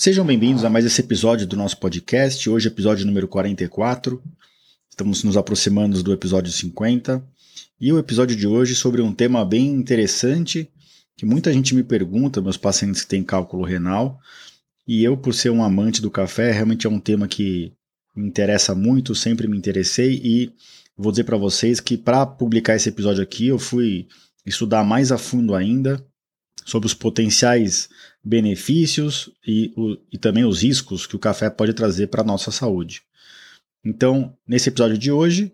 Sejam bem-vindos a mais esse episódio do nosso podcast. Hoje, episódio número 44. Estamos nos aproximando do episódio 50. E o episódio de hoje sobre um tema bem interessante que muita gente me pergunta, meus pacientes que têm cálculo renal. E eu, por ser um amante do café, realmente é um tema que me interessa muito, sempre me interessei. E vou dizer para vocês que para publicar esse episódio aqui, eu fui estudar mais a fundo ainda sobre os potenciais benefícios e, o, e também os riscos que o café pode trazer para a nossa saúde. Então, nesse episódio de hoje,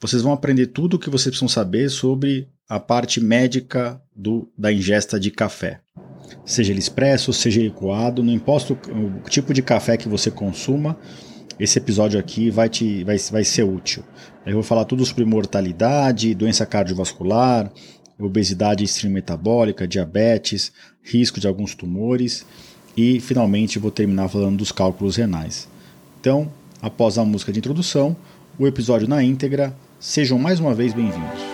vocês vão aprender tudo o que vocês precisam saber sobre a parte médica do, da ingesta de café. Seja ele expresso, seja ele coado, não importa o, tipo de café que você consuma, esse episódio aqui vai, te, vai, vai ser útil. Eu vou falar tudo sobre mortalidade, doença cardiovascular, obesidade extrema metabólica, diabetes, risco de alguns tumores e finalmente vou terminar falando dos cálculos renais. Então, após a música de introdução, o episódio na íntegra, sejam mais uma vez bem-vindos.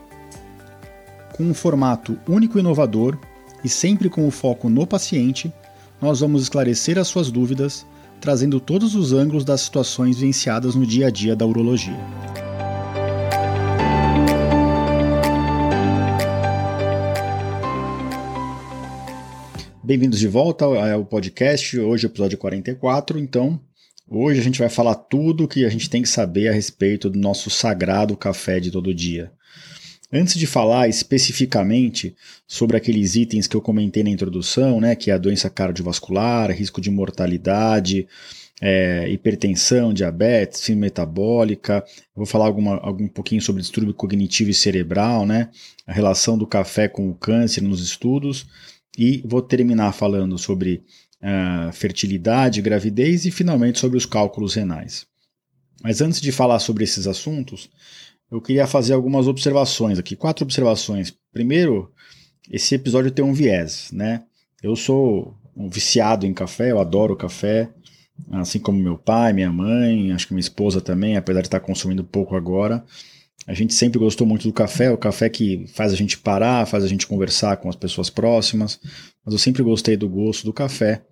com um formato único e inovador e sempre com o foco no paciente, nós vamos esclarecer as suas dúvidas, trazendo todos os ângulos das situações vivenciadas no dia a dia da urologia. Bem-vindos de volta ao podcast, hoje é episódio 44, então hoje a gente vai falar tudo o que a gente tem que saber a respeito do nosso sagrado café de todo dia. Antes de falar especificamente sobre aqueles itens que eu comentei na introdução, né, que é a doença cardiovascular, risco de mortalidade, é, hipertensão, diabetes, síndrome metabólica, vou falar alguma, algum pouquinho sobre distúrbio cognitivo e cerebral, né, a relação do café com o câncer nos estudos, e vou terminar falando sobre uh, fertilidade, gravidez e finalmente sobre os cálculos renais. Mas antes de falar sobre esses assuntos, eu queria fazer algumas observações aqui, quatro observações. Primeiro, esse episódio tem um viés, né? Eu sou um viciado em café, eu adoro café, assim como meu pai, minha mãe, acho que minha esposa também, apesar de estar consumindo pouco agora. A gente sempre gostou muito do café, o café que faz a gente parar, faz a gente conversar com as pessoas próximas, mas eu sempre gostei do gosto do café.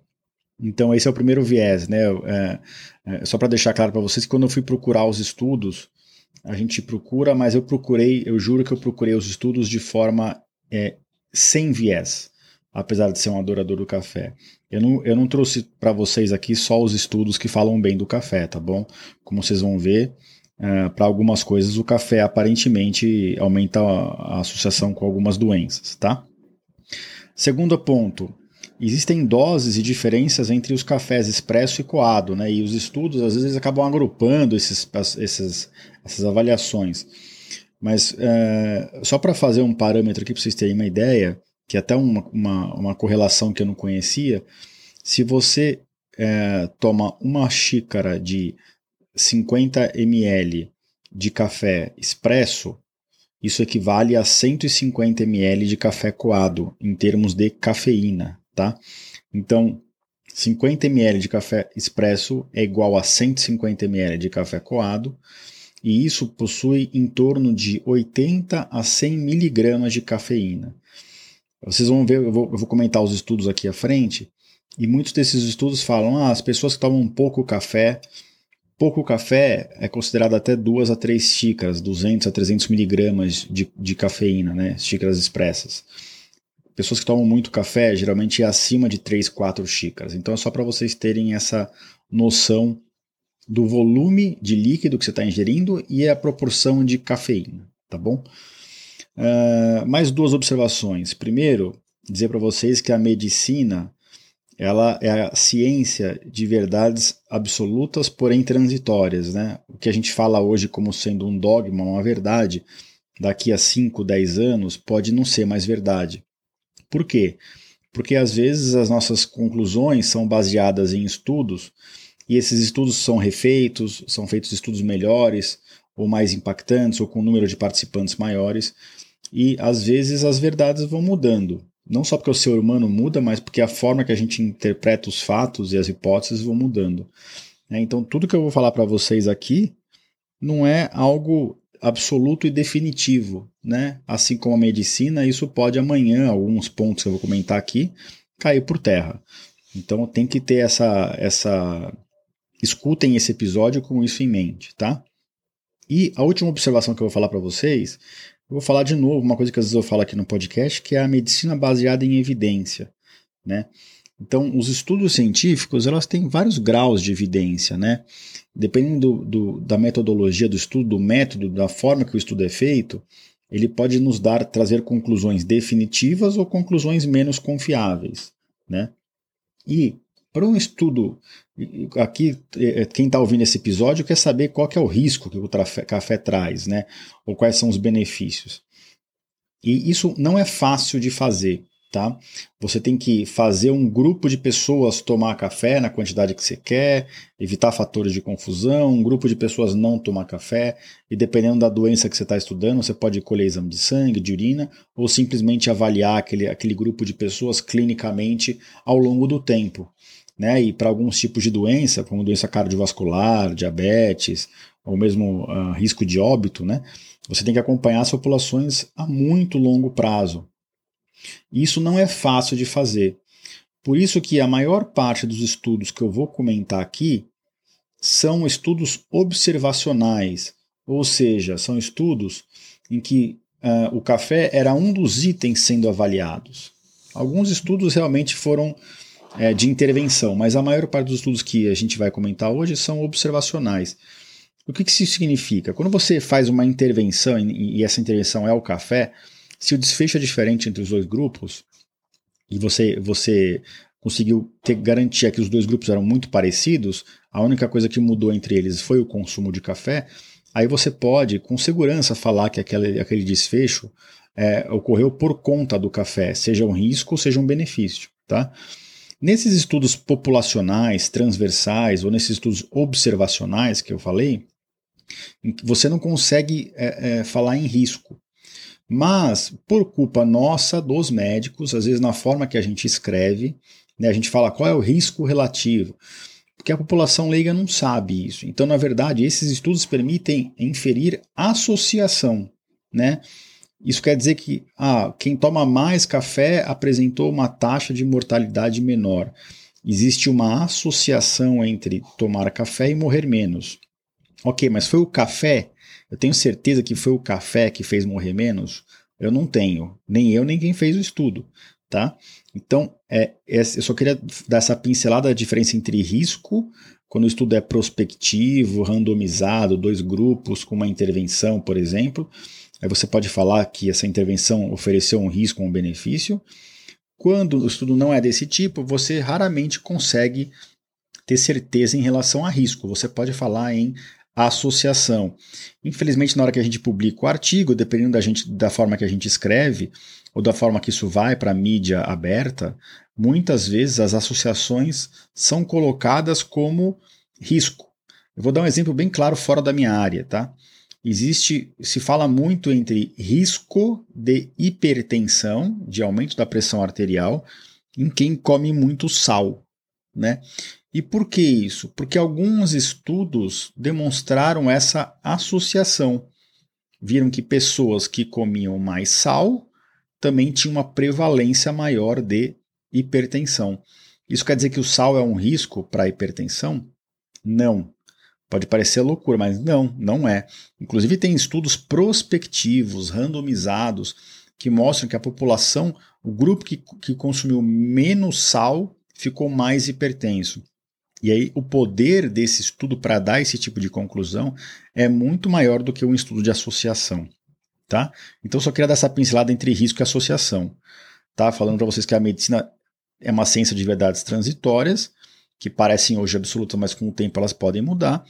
Então esse é o primeiro viés, né? É, é, só para deixar claro para vocês que quando eu fui procurar os estudos a gente procura, mas eu procurei, eu juro que eu procurei os estudos de forma é, sem viés, apesar de ser um adorador do café. Eu não, eu não trouxe para vocês aqui só os estudos que falam bem do café, tá bom? Como vocês vão ver, uh, para algumas coisas o café aparentemente aumenta a, a associação com algumas doenças, tá? Segundo ponto, existem doses e diferenças entre os cafés expresso e coado, né? E os estudos às vezes acabam agrupando esses, esses, essas avaliações. Mas é, só para fazer um parâmetro aqui para vocês terem uma ideia, que é até uma, uma, uma correlação que eu não conhecia, se você é, toma uma xícara de 50 ml de café expresso, isso equivale a 150 ml de café coado em termos de cafeína, tá? Então, 50 ml de café expresso é igual a 150 ml de café coado, e isso possui em torno de 80 a 100 miligramas de cafeína. Vocês vão ver, eu vou, eu vou, comentar os estudos aqui à frente, e muitos desses estudos falam: ah, as pessoas que tomam pouco café, pouco café é considerado até 2 a 3 xícaras, 200 a 300 miligramas de, de cafeína, né, xícaras expressas. Pessoas que tomam muito café geralmente é acima de 3, 4 xícaras. Então é só para vocês terem essa noção do volume de líquido que você está ingerindo e a proporção de cafeína, tá bom? Uh, mais duas observações. Primeiro, dizer para vocês que a medicina ela é a ciência de verdades absolutas, porém transitórias, né? O que a gente fala hoje como sendo um dogma, uma verdade, daqui a 5, 10 anos pode não ser mais verdade. Por quê? Porque às vezes as nossas conclusões são baseadas em estudos e esses estudos são refeitos, são feitos estudos melhores ou mais impactantes ou com número de participantes maiores e às vezes as verdades vão mudando. Não só porque o ser humano muda, mas porque a forma que a gente interpreta os fatos e as hipóteses vão mudando. É, então, tudo que eu vou falar para vocês aqui não é algo absoluto e definitivo, né? Assim como a medicina, isso pode amanhã, alguns pontos que eu vou comentar aqui, cair por terra. Então tem que ter essa essa escutem esse episódio com isso em mente, tá? E a última observação que eu vou falar para vocês, eu vou falar de novo uma coisa que às vezes eu falo aqui no podcast, que é a medicina baseada em evidência, né? Então, os estudos científicos, elas têm vários graus de evidência, né? Dependendo do, do, da metodologia do estudo, do método, da forma que o estudo é feito, ele pode nos dar, trazer conclusões definitivas ou conclusões menos confiáveis, né? E para um estudo, aqui é, quem está ouvindo esse episódio quer saber qual que é o risco que o café traz, né? Ou quais são os benefícios. E isso não é fácil de fazer tá? Você tem que fazer um grupo de pessoas tomar café na quantidade que você quer, evitar fatores de confusão, um grupo de pessoas não tomar café, e dependendo da doença que você está estudando, você pode colher exame de sangue, de urina, ou simplesmente avaliar aquele, aquele grupo de pessoas clinicamente ao longo do tempo. Né? E para alguns tipos de doença, como doença cardiovascular, diabetes, ou mesmo uh, risco de óbito, né? você tem que acompanhar as populações a muito longo prazo. Isso não é fácil de fazer. Por isso que a maior parte dos estudos que eu vou comentar aqui são estudos observacionais, ou seja, são estudos em que uh, o café era um dos itens sendo avaliados. Alguns estudos realmente foram é, de intervenção, mas a maior parte dos estudos que a gente vai comentar hoje são observacionais. O que, que isso significa? Quando você faz uma intervenção e essa intervenção é o café, se o desfecho é diferente entre os dois grupos e você, você conseguiu ter garantia que os dois grupos eram muito parecidos, a única coisa que mudou entre eles foi o consumo de café, aí você pode com segurança falar que aquele, aquele desfecho é, ocorreu por conta do café, seja um risco, seja um benefício. Tá? Nesses estudos populacionais, transversais, ou nesses estudos observacionais que eu falei, você não consegue é, é, falar em risco. Mas, por culpa nossa, dos médicos, às vezes na forma que a gente escreve, né, a gente fala qual é o risco relativo, porque a população leiga não sabe isso. Então, na verdade, esses estudos permitem inferir associação. Né? Isso quer dizer que ah, quem toma mais café apresentou uma taxa de mortalidade menor. Existe uma associação entre tomar café e morrer menos. Ok, mas foi o café eu tenho certeza que foi o café que fez morrer menos? Eu não tenho, nem eu, nem quem fez o estudo, tá? Então, é, eu só queria dar essa pincelada da diferença entre risco, quando o estudo é prospectivo, randomizado, dois grupos com uma intervenção, por exemplo. Aí você pode falar que essa intervenção ofereceu um risco ou um benefício. Quando o estudo não é desse tipo, você raramente consegue ter certeza em relação a risco. Você pode falar em associação. Infelizmente, na hora que a gente publica o artigo, dependendo da, gente, da forma que a gente escreve, ou da forma que isso vai para a mídia aberta, muitas vezes as associações são colocadas como risco. Eu vou dar um exemplo bem claro fora da minha área, tá? Existe, se fala muito entre risco de hipertensão, de aumento da pressão arterial, em quem come muito sal, né? E por que isso? Porque alguns estudos demonstraram essa associação. Viram que pessoas que comiam mais sal também tinham uma prevalência maior de hipertensão. Isso quer dizer que o sal é um risco para a hipertensão? Não. Pode parecer loucura, mas não, não é. Inclusive, tem estudos prospectivos, randomizados, que mostram que a população, o grupo que, que consumiu menos sal, ficou mais hipertenso. E aí o poder desse estudo para dar esse tipo de conclusão é muito maior do que um estudo de associação, tá? Então só queria dar essa pincelada entre risco e associação, tá? Falando para vocês que a medicina é uma ciência de verdades transitórias, que parecem hoje absolutas, mas com o tempo elas podem mudar.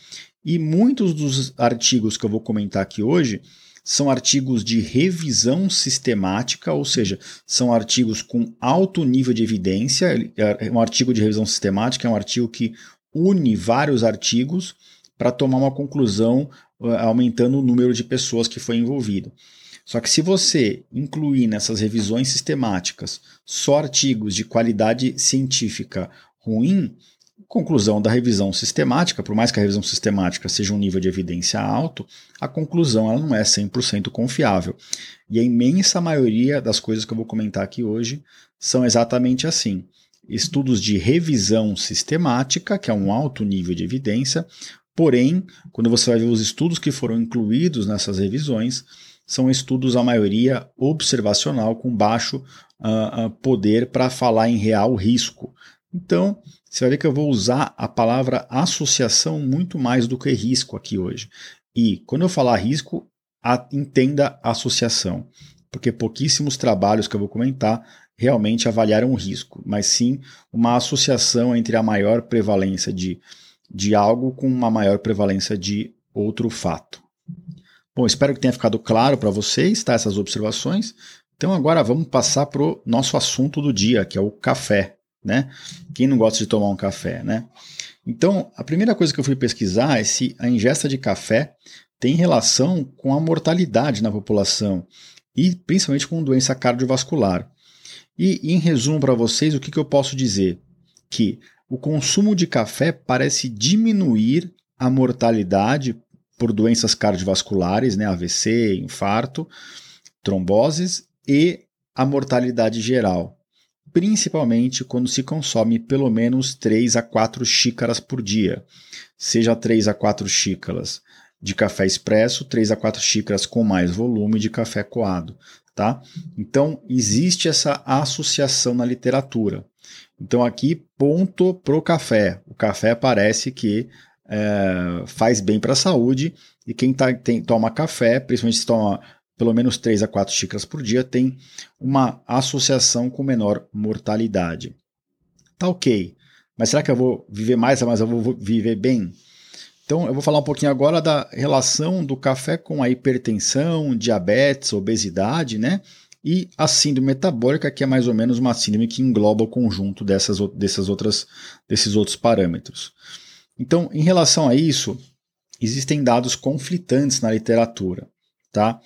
E muitos dos artigos que eu vou comentar aqui hoje são artigos de revisão sistemática, ou seja, são artigos com alto nível de evidência. É um artigo de revisão sistemática é um artigo que une vários artigos para tomar uma conclusão eh, aumentando o número de pessoas que foi envolvido. Só que se você incluir nessas revisões sistemáticas só artigos de qualidade científica ruim, conclusão da revisão sistemática, por mais que a revisão sistemática seja um nível de evidência alto, a conclusão ela não é 100% confiável. E a imensa maioria das coisas que eu vou comentar aqui hoje são exatamente assim. Estudos de revisão sistemática, que é um alto nível de evidência, porém, quando você vai ver os estudos que foram incluídos nessas revisões, são estudos, a maioria, observacional, com baixo uh, poder para falar em real risco. Então, você vai ver que eu vou usar a palavra associação muito mais do que risco aqui hoje. E quando eu falar risco, a, entenda associação, porque pouquíssimos trabalhos que eu vou comentar realmente avaliaram o risco, mas sim uma associação entre a maior prevalência de, de algo com uma maior prevalência de outro fato. Bom, espero que tenha ficado claro para vocês tá, essas observações. Então agora vamos passar para o nosso assunto do dia, que é o café. Né? Quem não gosta de tomar um café, né? Então, a primeira coisa que eu fui pesquisar é se a ingesta de café tem relação com a mortalidade na população e principalmente com doença cardiovascular. E em resumo para vocês, o que, que eu posso dizer? Que o consumo de café parece diminuir a mortalidade por doenças cardiovasculares, né, AVC, infarto, tromboses e a mortalidade geral, principalmente quando se consome pelo menos 3 a 4 xícaras por dia, seja 3 a 4 xícaras de café expresso, 3 a 4 xícaras com mais volume de café coado, tá? Então, existe essa associação na literatura. Então, aqui, ponto pro café. O café parece que é, faz bem para a saúde e quem tá, tem, toma café, principalmente se toma pelo menos 3 a 4 xícaras por dia, tem uma associação com menor mortalidade. Tá ok, mas será que eu vou viver mais, mas eu vou viver bem? Então eu vou falar um pouquinho agora da relação do café com a hipertensão, diabetes, obesidade, né? E a síndrome metabólica, que é mais ou menos uma síndrome que engloba o conjunto dessas, dessas outras, desses outros parâmetros. Então, em relação a isso, existem dados conflitantes na literatura. Tá?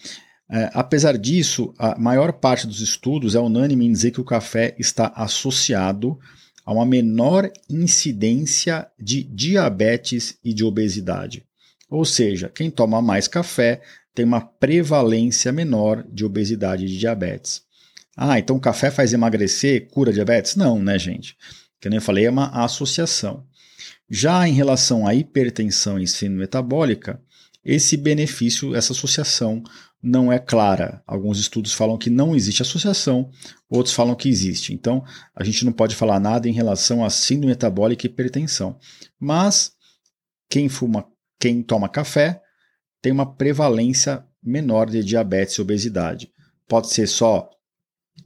É, apesar disso, a maior parte dos estudos é unânime em dizer que o café está associado a uma menor incidência de diabetes e de obesidade. Ou seja, quem toma mais café tem uma prevalência menor de obesidade e de diabetes. Ah, então o café faz emagrecer, cura diabetes? Não, né, gente? Como eu falei, é uma associação. Já em relação à hipertensão e síndrome metabólica, esse benefício, essa associação não é clara. Alguns estudos falam que não existe associação, outros falam que existe. Então, a gente não pode falar nada em relação a síndrome metabólica e hipertensão. Mas quem fuma, quem toma café, tem uma prevalência menor de diabetes e obesidade. Pode ser só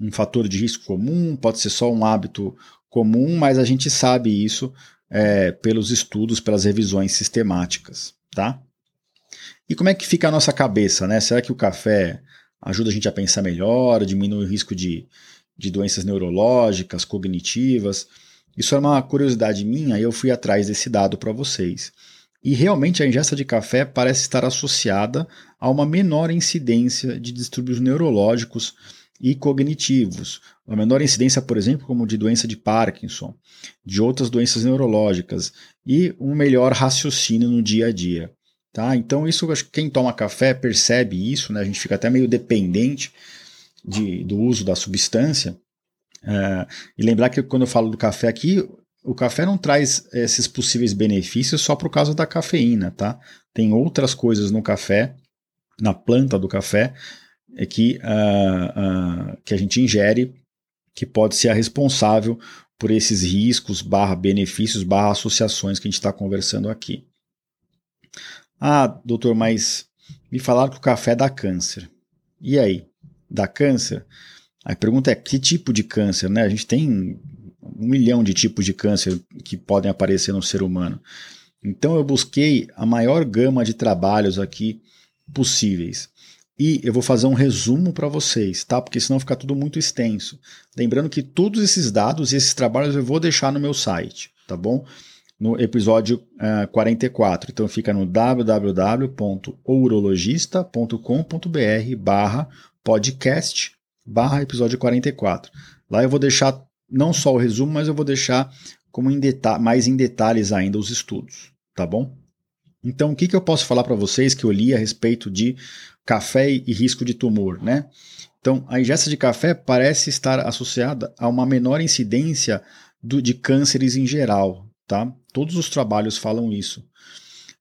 um fator de risco comum, pode ser só um hábito comum, mas a gente sabe isso é, pelos estudos, pelas revisões sistemáticas, tá? E como é que fica a nossa cabeça, né? Será que o café ajuda a gente a pensar melhor, diminui o risco de, de doenças neurológicas, cognitivas? Isso é uma curiosidade minha e eu fui atrás desse dado para vocês. E realmente a ingesta de café parece estar associada a uma menor incidência de distúrbios neurológicos e cognitivos. Uma menor incidência, por exemplo, como de doença de Parkinson, de outras doenças neurológicas e um melhor raciocínio no dia a dia. Tá? Então, isso acho que quem toma café percebe isso, né? a gente fica até meio dependente de, do uso da substância. É, e lembrar que quando eu falo do café aqui, o café não traz esses possíveis benefícios só por causa da cafeína, tá? Tem outras coisas no café, na planta do café, é que, uh, uh, que a gente ingere que pode ser a responsável por esses riscos, barra benefícios, barra associações que a gente está conversando aqui. Ah, doutor, mas me falaram que o café dá câncer. E aí? Dá câncer? A pergunta é que tipo de câncer, né? A gente tem um milhão de tipos de câncer que podem aparecer no ser humano. Então eu busquei a maior gama de trabalhos aqui possíveis. E eu vou fazer um resumo para vocês, tá? Porque senão fica tudo muito extenso. Lembrando que todos esses dados e esses trabalhos eu vou deixar no meu site, tá bom? No episódio uh, eh, 44. Então fica no www.ourologista.com.br barra podcast barra episódio 44. Lá eu vou deixar não só o resumo, mas eu vou deixar como em mais em detalhes ainda os estudos, tá bom? Então, o que, que eu posso falar para vocês que eu li a respeito de café e risco de tumor, né? Então, a ingesta de café parece estar associada a uma menor incidência do, de cânceres em geral, tá? Todos os trabalhos falam isso.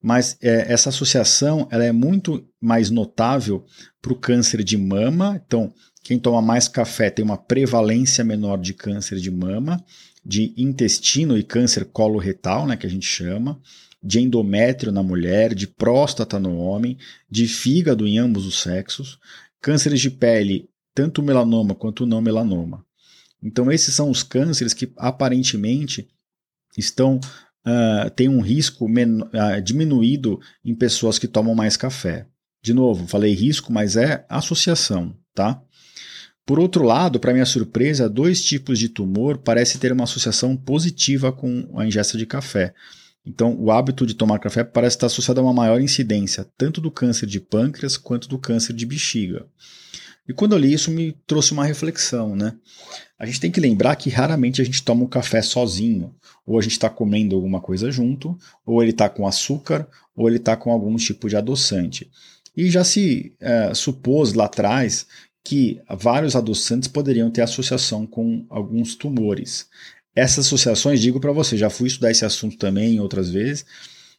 Mas é, essa associação ela é muito mais notável para o câncer de mama. Então, quem toma mais café tem uma prevalência menor de câncer de mama, de intestino e câncer coloretal, né, que a gente chama de endométrio na mulher, de próstata no homem, de fígado em ambos os sexos, cânceres de pele, tanto melanoma quanto não melanoma. Então, esses são os cânceres que aparentemente estão uh, têm um risco uh, diminuído em pessoas que tomam mais café. De novo, falei risco, mas é associação, tá? Por outro lado, para minha surpresa, dois tipos de tumor parecem ter uma associação positiva com a ingesta de café. Então, o hábito de tomar café parece estar associado a uma maior incidência, tanto do câncer de pâncreas quanto do câncer de bexiga. E quando eu li isso, me trouxe uma reflexão, né? A gente tem que lembrar que raramente a gente toma um café sozinho. Ou a gente está comendo alguma coisa junto, ou ele está com açúcar, ou ele está com algum tipo de adoçante. E já se é, supôs lá atrás que vários adoçantes poderiam ter associação com alguns tumores. Essas associações, digo para você, já fui estudar esse assunto também outras vezes,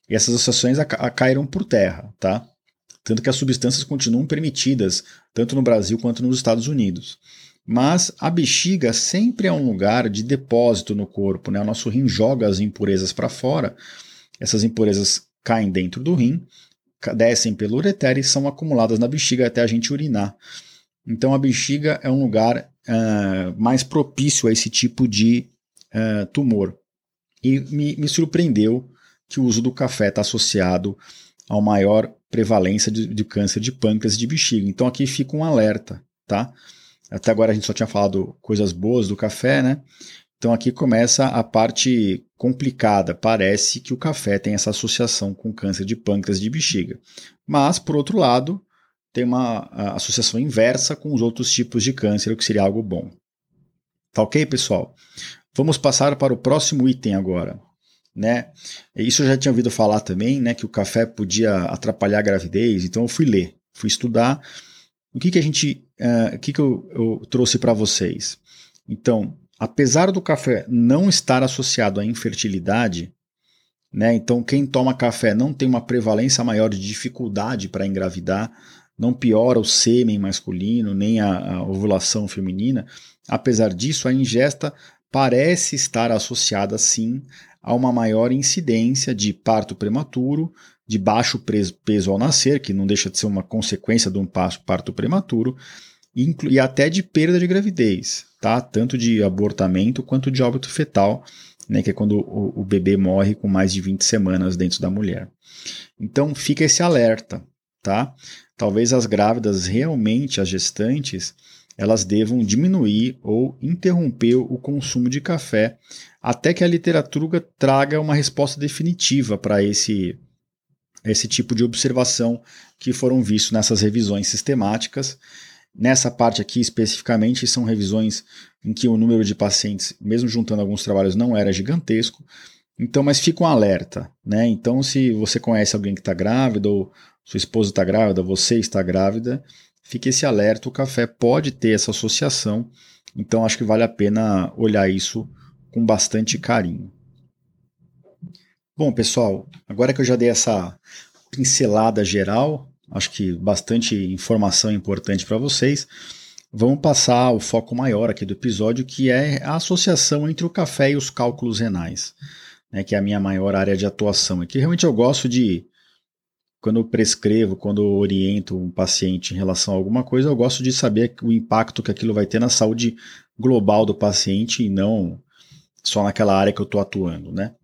e essas associações caíram por terra, tá? Tanto que as substâncias continuam permitidas, tanto no Brasil quanto nos Estados Unidos. Mas a bexiga sempre é um lugar de depósito no corpo, né? O nosso rim joga as impurezas para fora, essas impurezas caem dentro do rim, descem pelo ureter e são acumuladas na bexiga até a gente urinar. Então a bexiga é um lugar uh, mais propício a esse tipo de uh, tumor. E me, me, surpreendeu que o uso do café está associado a uma maior prevalência de, de, câncer de pâncreas e de bexiga. Então aqui fica um alerta, tá? Até agora a gente só tinha falado coisas boas do café, né? Então aqui começa a parte complicada. Parece que o café tem essa associação com câncer de pâncreas e de bexiga. Mas, por outro lado, tem uma associação inversa com os outros tipos de câncer, o que seria algo bom. Tá ok, pessoal? Vamos passar para o próximo item agora. Né? Isso eu já tinha ouvido falar também, né, que o café podia atrapalhar a gravidez, então eu fui ler, fui estudar o que, que a gente, uh, o que, que eu, eu trouxe para vocês. Então, apesar do café não estar associado à infertilidade, né, então quem toma café não tem uma prevalência maior de dificuldade para engravidar, não piora o sêmen masculino, nem a, a ovulação feminina. Apesar disso, a ingesta parece estar associada sim a uma maior incidência de parto prematuro, de baixo peso ao nascer, que não deixa de ser uma consequência de um parto prematuro, e até de perda de gravidez, tá? tanto de abortamento quanto de óbito fetal, né, que é quando o, o bebê morre com mais de 20 semanas dentro da mulher. Então fica esse alerta, tá? Talvez as grávidas realmente, as gestantes, elas devam diminuir ou interromper o consumo de café até que a literatura traga uma resposta definitiva para esse, esse tipo de observação que foram vistos nessas revisões sistemáticas. Nessa parte aqui especificamente são revisões em que o número de pacientes, mesmo juntando alguns trabalhos, não era gigantesco. Então, mas fica um alerta, né? Então, se você conhece alguém que está grávida ou sua esposa está grávida, você está grávida, fique esse alerta, o café pode ter essa associação, então acho que vale a pena olhar isso com bastante carinho. Bom, pessoal, agora que eu já dei essa pincelada geral, acho que bastante informação importante para vocês, vamos passar o foco maior aqui do episódio, que é a associação entre o café e os cálculos renais, né, que é a minha maior área de atuação. Aqui realmente eu gosto de quando eu prescrevo, quando eu oriento um paciente em relação a alguma coisa, eu gosto de saber o impacto que aquilo vai ter na saúde global do paciente e não só naquela área que eu estou atuando, né?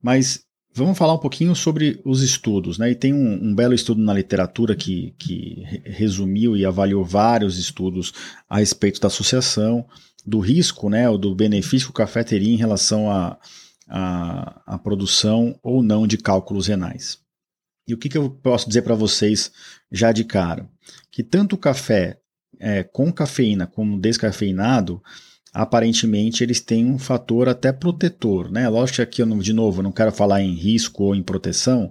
Mas vamos falar um pouquinho sobre os estudos, né? E tem um, um belo estudo na literatura que, que resumiu e avaliou vários estudos a respeito da associação do risco, né, ou do benefício que o café teria em relação à a, a, a, produção ou não de cálculos renais. E o que, que eu posso dizer para vocês já de cara? Que tanto o café é, com cafeína como descafeinado, aparentemente eles têm um fator até protetor. Né? Lógico que aqui, de novo, não quero falar em risco ou em proteção,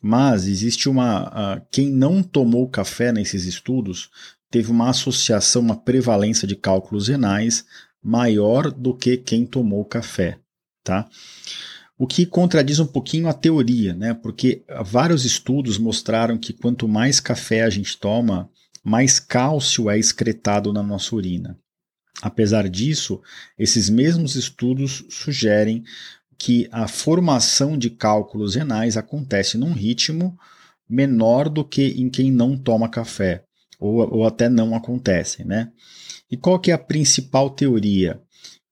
mas existe uma. Uh, quem não tomou café nesses estudos teve uma associação, uma prevalência de cálculos renais maior do que quem tomou café. Tá? O que contradiz um pouquinho a teoria, né? Porque vários estudos mostraram que quanto mais café a gente toma, mais cálcio é excretado na nossa urina. Apesar disso, esses mesmos estudos sugerem que a formação de cálculos renais acontece num ritmo menor do que em quem não toma café, ou, ou até não acontece, né? E qual que é a principal teoria?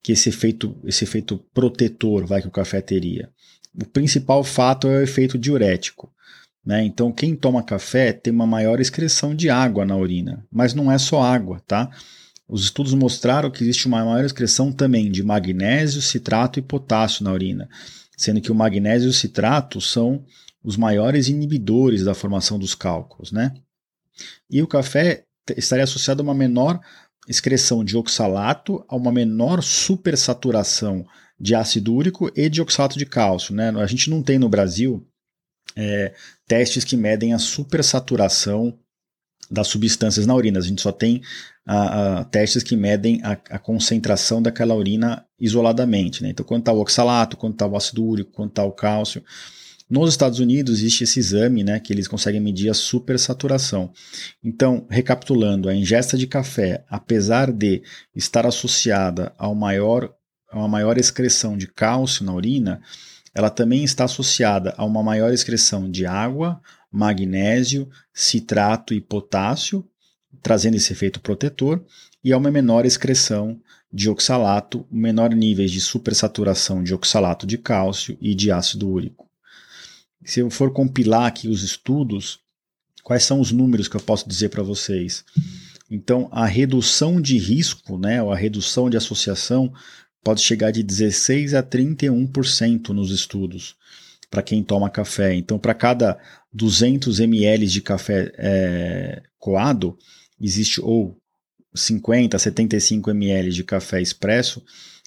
Que esse efeito, esse efeito protetor vai que o café teria. O principal fato é o efeito diurético. Né? Então, quem toma café tem uma maior excreção de água na urina, mas não é só água, tá? Os estudos mostraram que existe uma maior excreção também de magnésio, citrato e potássio na urina, sendo que o magnésio e o citrato são os maiores inibidores da formação dos cálculos, né? E o café estaria associado a uma menor excreção de oxalato a uma menor supersaturação de ácido úrico e de oxalato de cálcio. Né? A gente não tem no Brasil é, testes que medem a supersaturação das substâncias na urina. A gente só tem a, a, testes que medem a, a, concentração daquela urina isoladamente. Né? Então, quanto está o oxalato, quanto está o ácido úrico, quanto está o cálcio. Nos Estados Unidos existe esse exame, né, que eles conseguem medir a supersaturação. Então, recapitulando, a ingesta de café, apesar de estar associada ao maior, a uma maior excreção de cálcio na urina, ela também está associada a uma maior excreção de água, magnésio, citrato e potássio, trazendo esse efeito protetor, e a uma menor excreção de oxalato, menor níveis de supersaturação de oxalato de cálcio e de ácido úrico se eu for compilar aqui os estudos, quais são os números que eu posso dizer para vocês? Então, a redução de risco, né, ou a redução de associação, pode chegar de 16 a 31% nos estudos para quem toma café. Então, para cada 200 ml de café é, coado, existe ou 50, 75 ml de café expresso,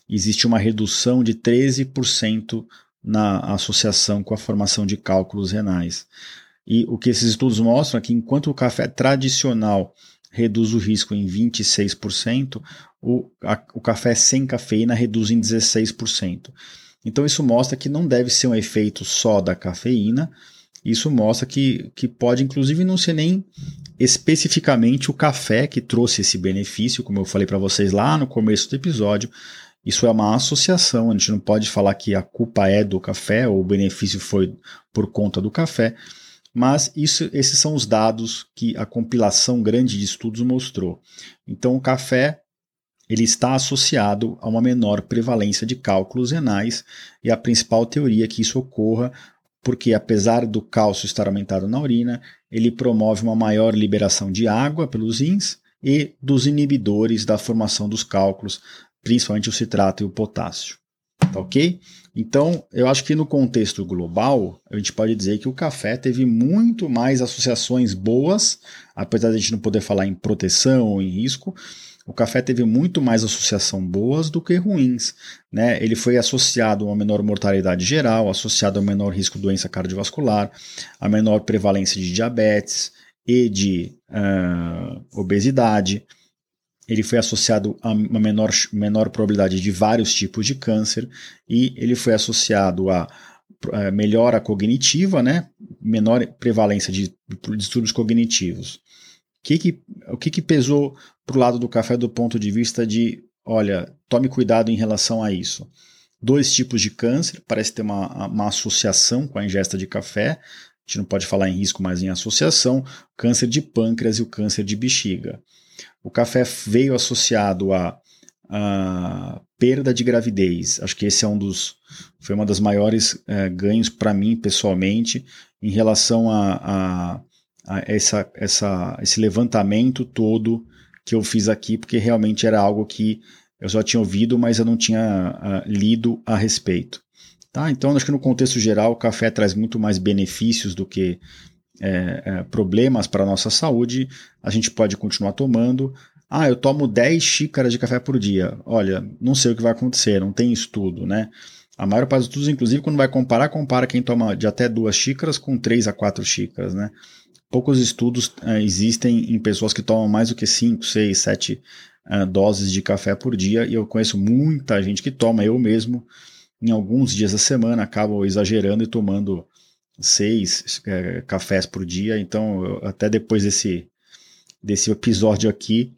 existe uma redução de 13% na associação com a formação de cálculos renais. E o que esses estudos mostram é que enquanto o café tradicional reduz o risco em 26%, o, a, o café sem cafeína reduz em 16%. Então isso mostra que não deve ser um efeito só da cafeína, isso mostra que, que pode inclusive não ser nem especificamente o café que trouxe esse benefício, como eu falei para vocês lá no começo do episódio, isso é uma associação, a gente não pode falar que a culpa é do café ou o benefício foi por conta do café, mas isso, esses são os dados que a compilação grande de estudos mostrou. Então, o café ele está associado a uma menor prevalência de cálculos renais e a principal teoria é que isso ocorra porque, apesar do cálcio estar aumentado na urina, ele promove uma maior liberação de água pelos rins e dos inibidores da formação dos cálculos, principalmente o citrato e o potássio. Tá ok? Então, eu acho que no contexto global, a gente pode dizer que o café teve muito mais associações boas, apesar de a gente não poder falar em proteção ou em risco, o café teve muito mais associação boas do que ruins. Né? Ele foi associado a uma menor mortalidade geral, associado a um menor risco de doença cardiovascular, a menor prevalência de diabetes e de uh, obesidade ele foi associado a uma menor, menor probabilidade de vários tipos de câncer e ele foi associado a, a melhora cognitiva, né? menor prevalência de, de distúrbios cognitivos. O que, que, o que, que pesou para o lado do café do ponto de vista de, olha, tome cuidado em relação a isso? Dois tipos de câncer, parece ter uma, uma associação com a ingesta de café, a gente não pode falar em risco, mas em associação, câncer de pâncreas e o câncer de bexiga. O café veio associado a perda de gravidez. Acho que esse é um dos foi uma das maiores é, ganhos para mim pessoalmente em relação a, a, a, essa, essa, esse levantamento todo que eu fiz aqui, porque realmente era algo que eu só tinha ouvido, mas eu não tinha lido a respeito. Tá? Então, acho que no contexto geral, o café traz muito mais benefícios do que é, é, problemas para a nossa saúde. A gente pode continuar tomando. Ah, eu tomo 10 xícaras de café por dia. Olha, não sei o que vai acontecer, não tem estudo, né? A maior parte dos estudos, inclusive, quando vai comparar, compara quem toma de até duas xícaras com 3 a 4 xícaras, né? Poucos estudos é, existem em pessoas que tomam mais do que 5, 6, 7 doses de café por dia, e eu conheço muita gente que toma, eu mesmo, em alguns dias da semana, acabo exagerando e tomando seis é, cafés por dia. Então, eu, até depois desse, desse episódio aqui,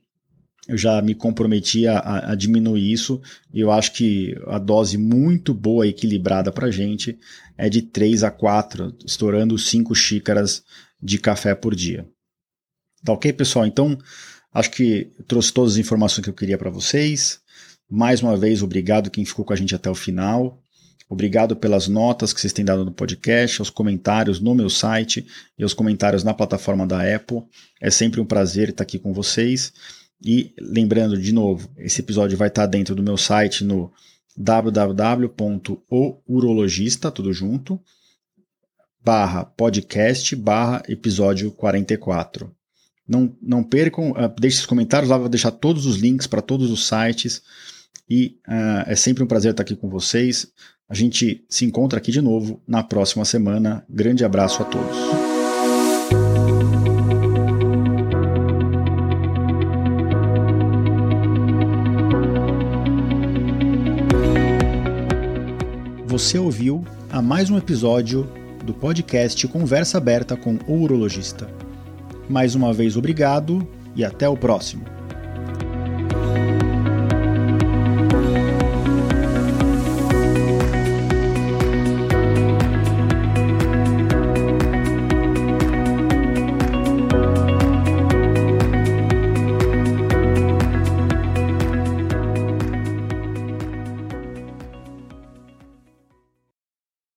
eu já me comprometi a, a, diminuir isso e eu acho que a dose muito boa, equilibrada para gente é de 3 a 4, estourando 5 xícaras de café por dia. Tá ok, pessoal? Então, acho que trouxe todas as informações que eu queria para vocês. Mais uma vez, obrigado quem ficou com a gente até o final. Obrigado pelas notas que vocês têm dado no podcast, os comentários no meu site e os comentários na plataforma da Apple. É sempre um prazer estar aqui com vocês. E lembrando de novo, esse episódio vai estar dentro do meu site no www.ourologista, tudo junto, barra podcast, barra episódio 44. Não, não percam, uh, deixe os comentários lá, vou deixar todos os links para todos os sites. E uh, é sempre um prazer estar aqui com vocês. A gente se encontra aqui de novo na próxima semana. Grande abraço a todos. Você ouviu a mais um episódio do podcast Conversa Aberta com o Urologista. Mais uma vez, obrigado e até o próximo.